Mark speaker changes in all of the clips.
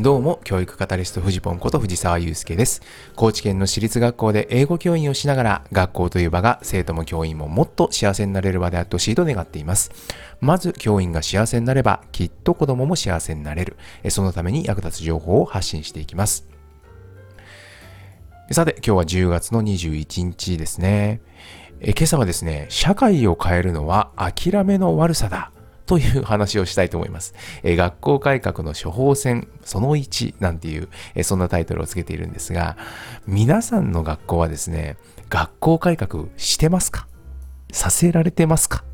Speaker 1: どうも、教育カタリストフジポンこと藤沢祐介です。高知県の私立学校で英語教員をしながら、学校という場が生徒も教員ももっと幸せになれる場であってほしいと願っています。まず、教員が幸せになれば、きっと子供も幸せになれる。そのために役立つ情報を発信していきます。さて、今日は10月の21日ですね。え今朝はですね、社会を変えるのは諦めの悪さだ。という話をしたいと思います。え学校改革の処方箋その1なんていう、えそんなタイトルをつけているんですが、皆さんの学校はですね、学校改革してますか？させられてますか？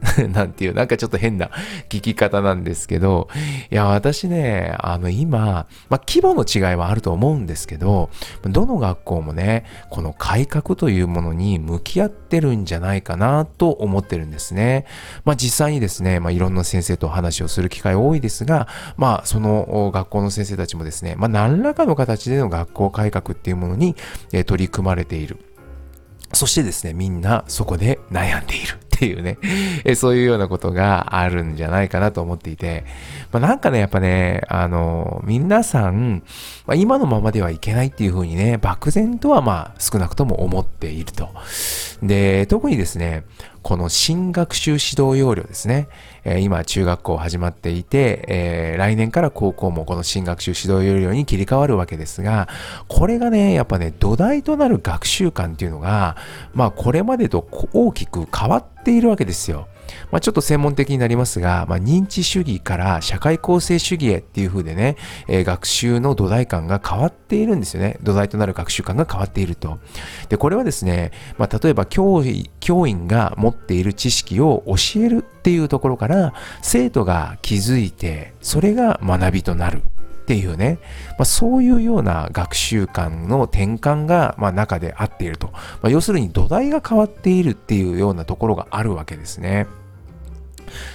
Speaker 1: なんていう、なんかちょっと変な聞き方なんですけど、いや、私ね、あの、今、まあ、規模の違いはあると思うんですけど、どの学校もね、この改革というものに向き合ってるんじゃないかなと思ってるんですね。まあ、実際にですね、まあ、いろんな先生とお話をする機会多いですが、まあ、その学校の先生たちもですね、まあ、何らかの形での学校改革っていうものに、え取り組まれている。そしてですね、みんなそこで悩んでいる。っていうね、えそういうようなことがあるんじゃないかなと思っていて、まあ、なんかね、やっぱね、あの、皆さん、まあ、今のままではいけないっていうふうにね、漠然とはまあ少なくとも思っていると。で、特にですね、この新学習指導要領ですね。え、今、中学校始まっていて、えー、来年から高校もこの新学習指導要領に切り替わるわけですが、これがね、やっぱね、土台となる学習観っていうのが、まあ、これまでと大きく変わっているわけですよ。まあ、ちょっと専門的になりますが、まあ、認知主義から社会構成主義へっていう風でね、えー、学習の土台感が変わっているんですよね。土台となる学習観が変わっていると。で、これはですね、まあ、例えば教教員が持っている知識を教えるっていうところから、生徒が気づいて、それが学びとなる。っていうね、まあ、そういうような学習観の転換が、まあ、中であっていると。まあ、要するに土台が変わっているっていうようなところがあるわけですね。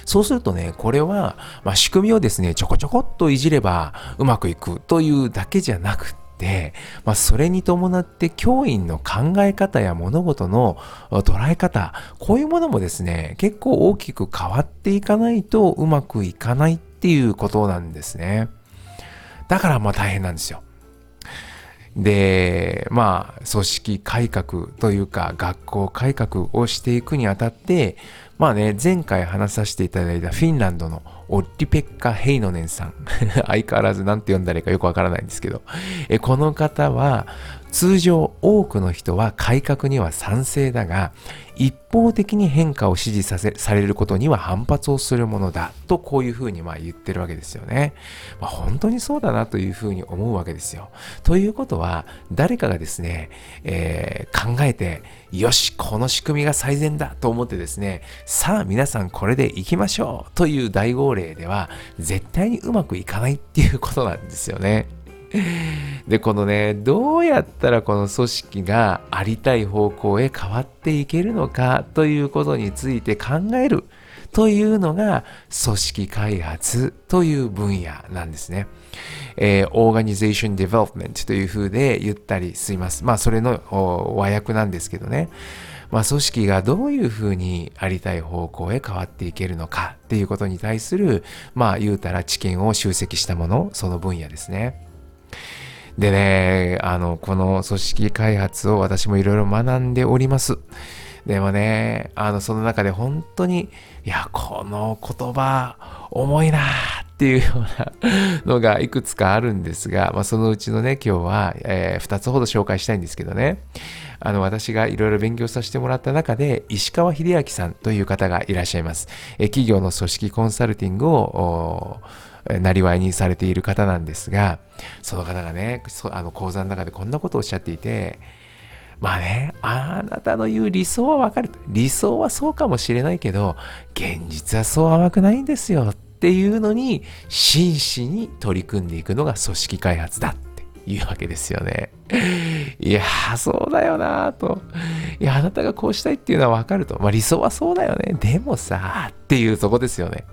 Speaker 1: そうするとね、これは、まあ、仕組みをですね、ちょこちょこっといじればうまくいくというだけじゃなくて、まあ、それに伴って教員の考え方や物事の捉え方、こういうものもですね、結構大きく変わっていかないとうまくいかないっていうことなんですね。だからまあ大変なんですよ。で、まあ、組織改革というか、学校改革をしていくにあたって、まあね、前回話させていただいたフィンランドのオッリペッカ・ヘイノネンさん。相変わらず何て呼んだらいいかよくわからないんですけど、えこの方は、通常多くの人は改革には賛成だが、一方的に変化を支持させされることには反発をするものだとこういうふうにまあ言ってるわけですよね。まあ、本当にそうだなというふうに思うわけですよ。ということは誰かがですね、えー、考えてよしこの仕組みが最善だと思ってですねさあ皆さんこれでいきましょうという大号令では絶対にうまくいかないっていうことなんですよね。で、このね、どうやったらこの組織がありたい方向へ変わっていけるのかということについて考えるというのが組織開発という分野なんですね。えー、Organization Development という風で言ったりします。まあ、それの和訳なんですけどね。まあ、組織がどういうふうにありたい方向へ変わっていけるのかっていうことに対する、まあ、言うたら知見を集積したもの、その分野ですね。でね、あの、この組織開発を私もいろいろ学んでおります。でもね、あの、その中で本当に、いや、この言葉、重いなっていうようなのがいくつかあるんですが、まあ、そのうちのね、今日は、えー、2つほど紹介したいんですけどね、あの、私がいろいろ勉強させてもらった中で、石川秀明さんという方がいらっしゃいます。え、企業の組織コンサルティングを、なりわいにされている方なんですが、その方がね、あの講座の中でこんなことをおっしゃっていて、まあね、あなたの言う理想はわかる。理想はそうかもしれないけど、現実はそう甘くないんですよっていうのに、真摯に取り組んでいくのが組織開発だいうわけですよね。いやー、そうだよなーと。いや、あなたがこうしたいっていうのはわかると。まあ理想はそうだよね。でもさ、っていうそこですよね。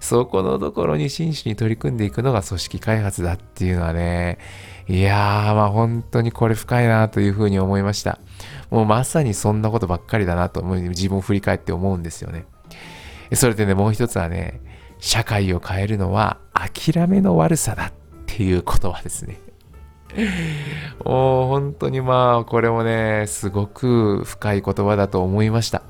Speaker 1: そこのところに真摯に取り組んでいくのが組織開発だっていうのはね、いやー、まあ本当にこれ深いなというふうに思いました。もうまさにそんなことばっかりだなと、自分を振り返って思うんですよね。それでね、もう一つはね、社会を変えるのは諦めの悪さだっていう言葉ですね。もう本当にまあこれもね、すごく深い言葉だと思いました。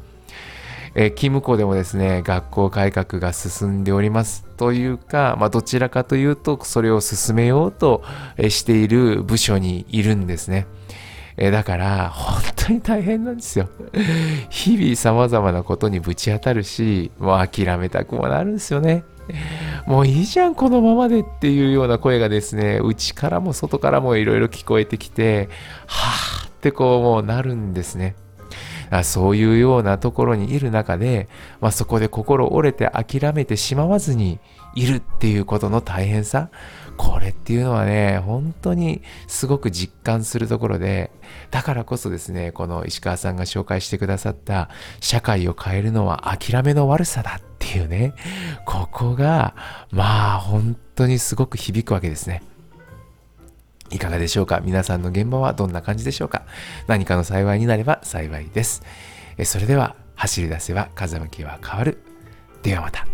Speaker 1: えキムコでもですね、学校改革が進んでおります。というか、まあ、どちらかというと、それを進めようとしている部署にいるんですね。えだから、本当に大変なんですよ。日々様々なことにぶち当たるし、もう諦めたくもなるんですよね。もういいじゃん、このままでっていうような声がですね、内からも外からもいろいろ聞こえてきて、はあってこうもうなるんですね。そういうようなところにいる中で、まあ、そこで心折れて諦めてしまわずにいるっていうことの大変さ、これっていうのはね、本当にすごく実感するところで、だからこそですね、この石川さんが紹介してくださった社会を変えるのは諦めの悪さだっていうね、ここが、まあ本当にすごく響くわけですね。いかがでしょうか？皆さんの現場はどんな感じでしょうか？何かの幸いになれば幸いです。それでは、走り出せば風向きは変わる。ではまた。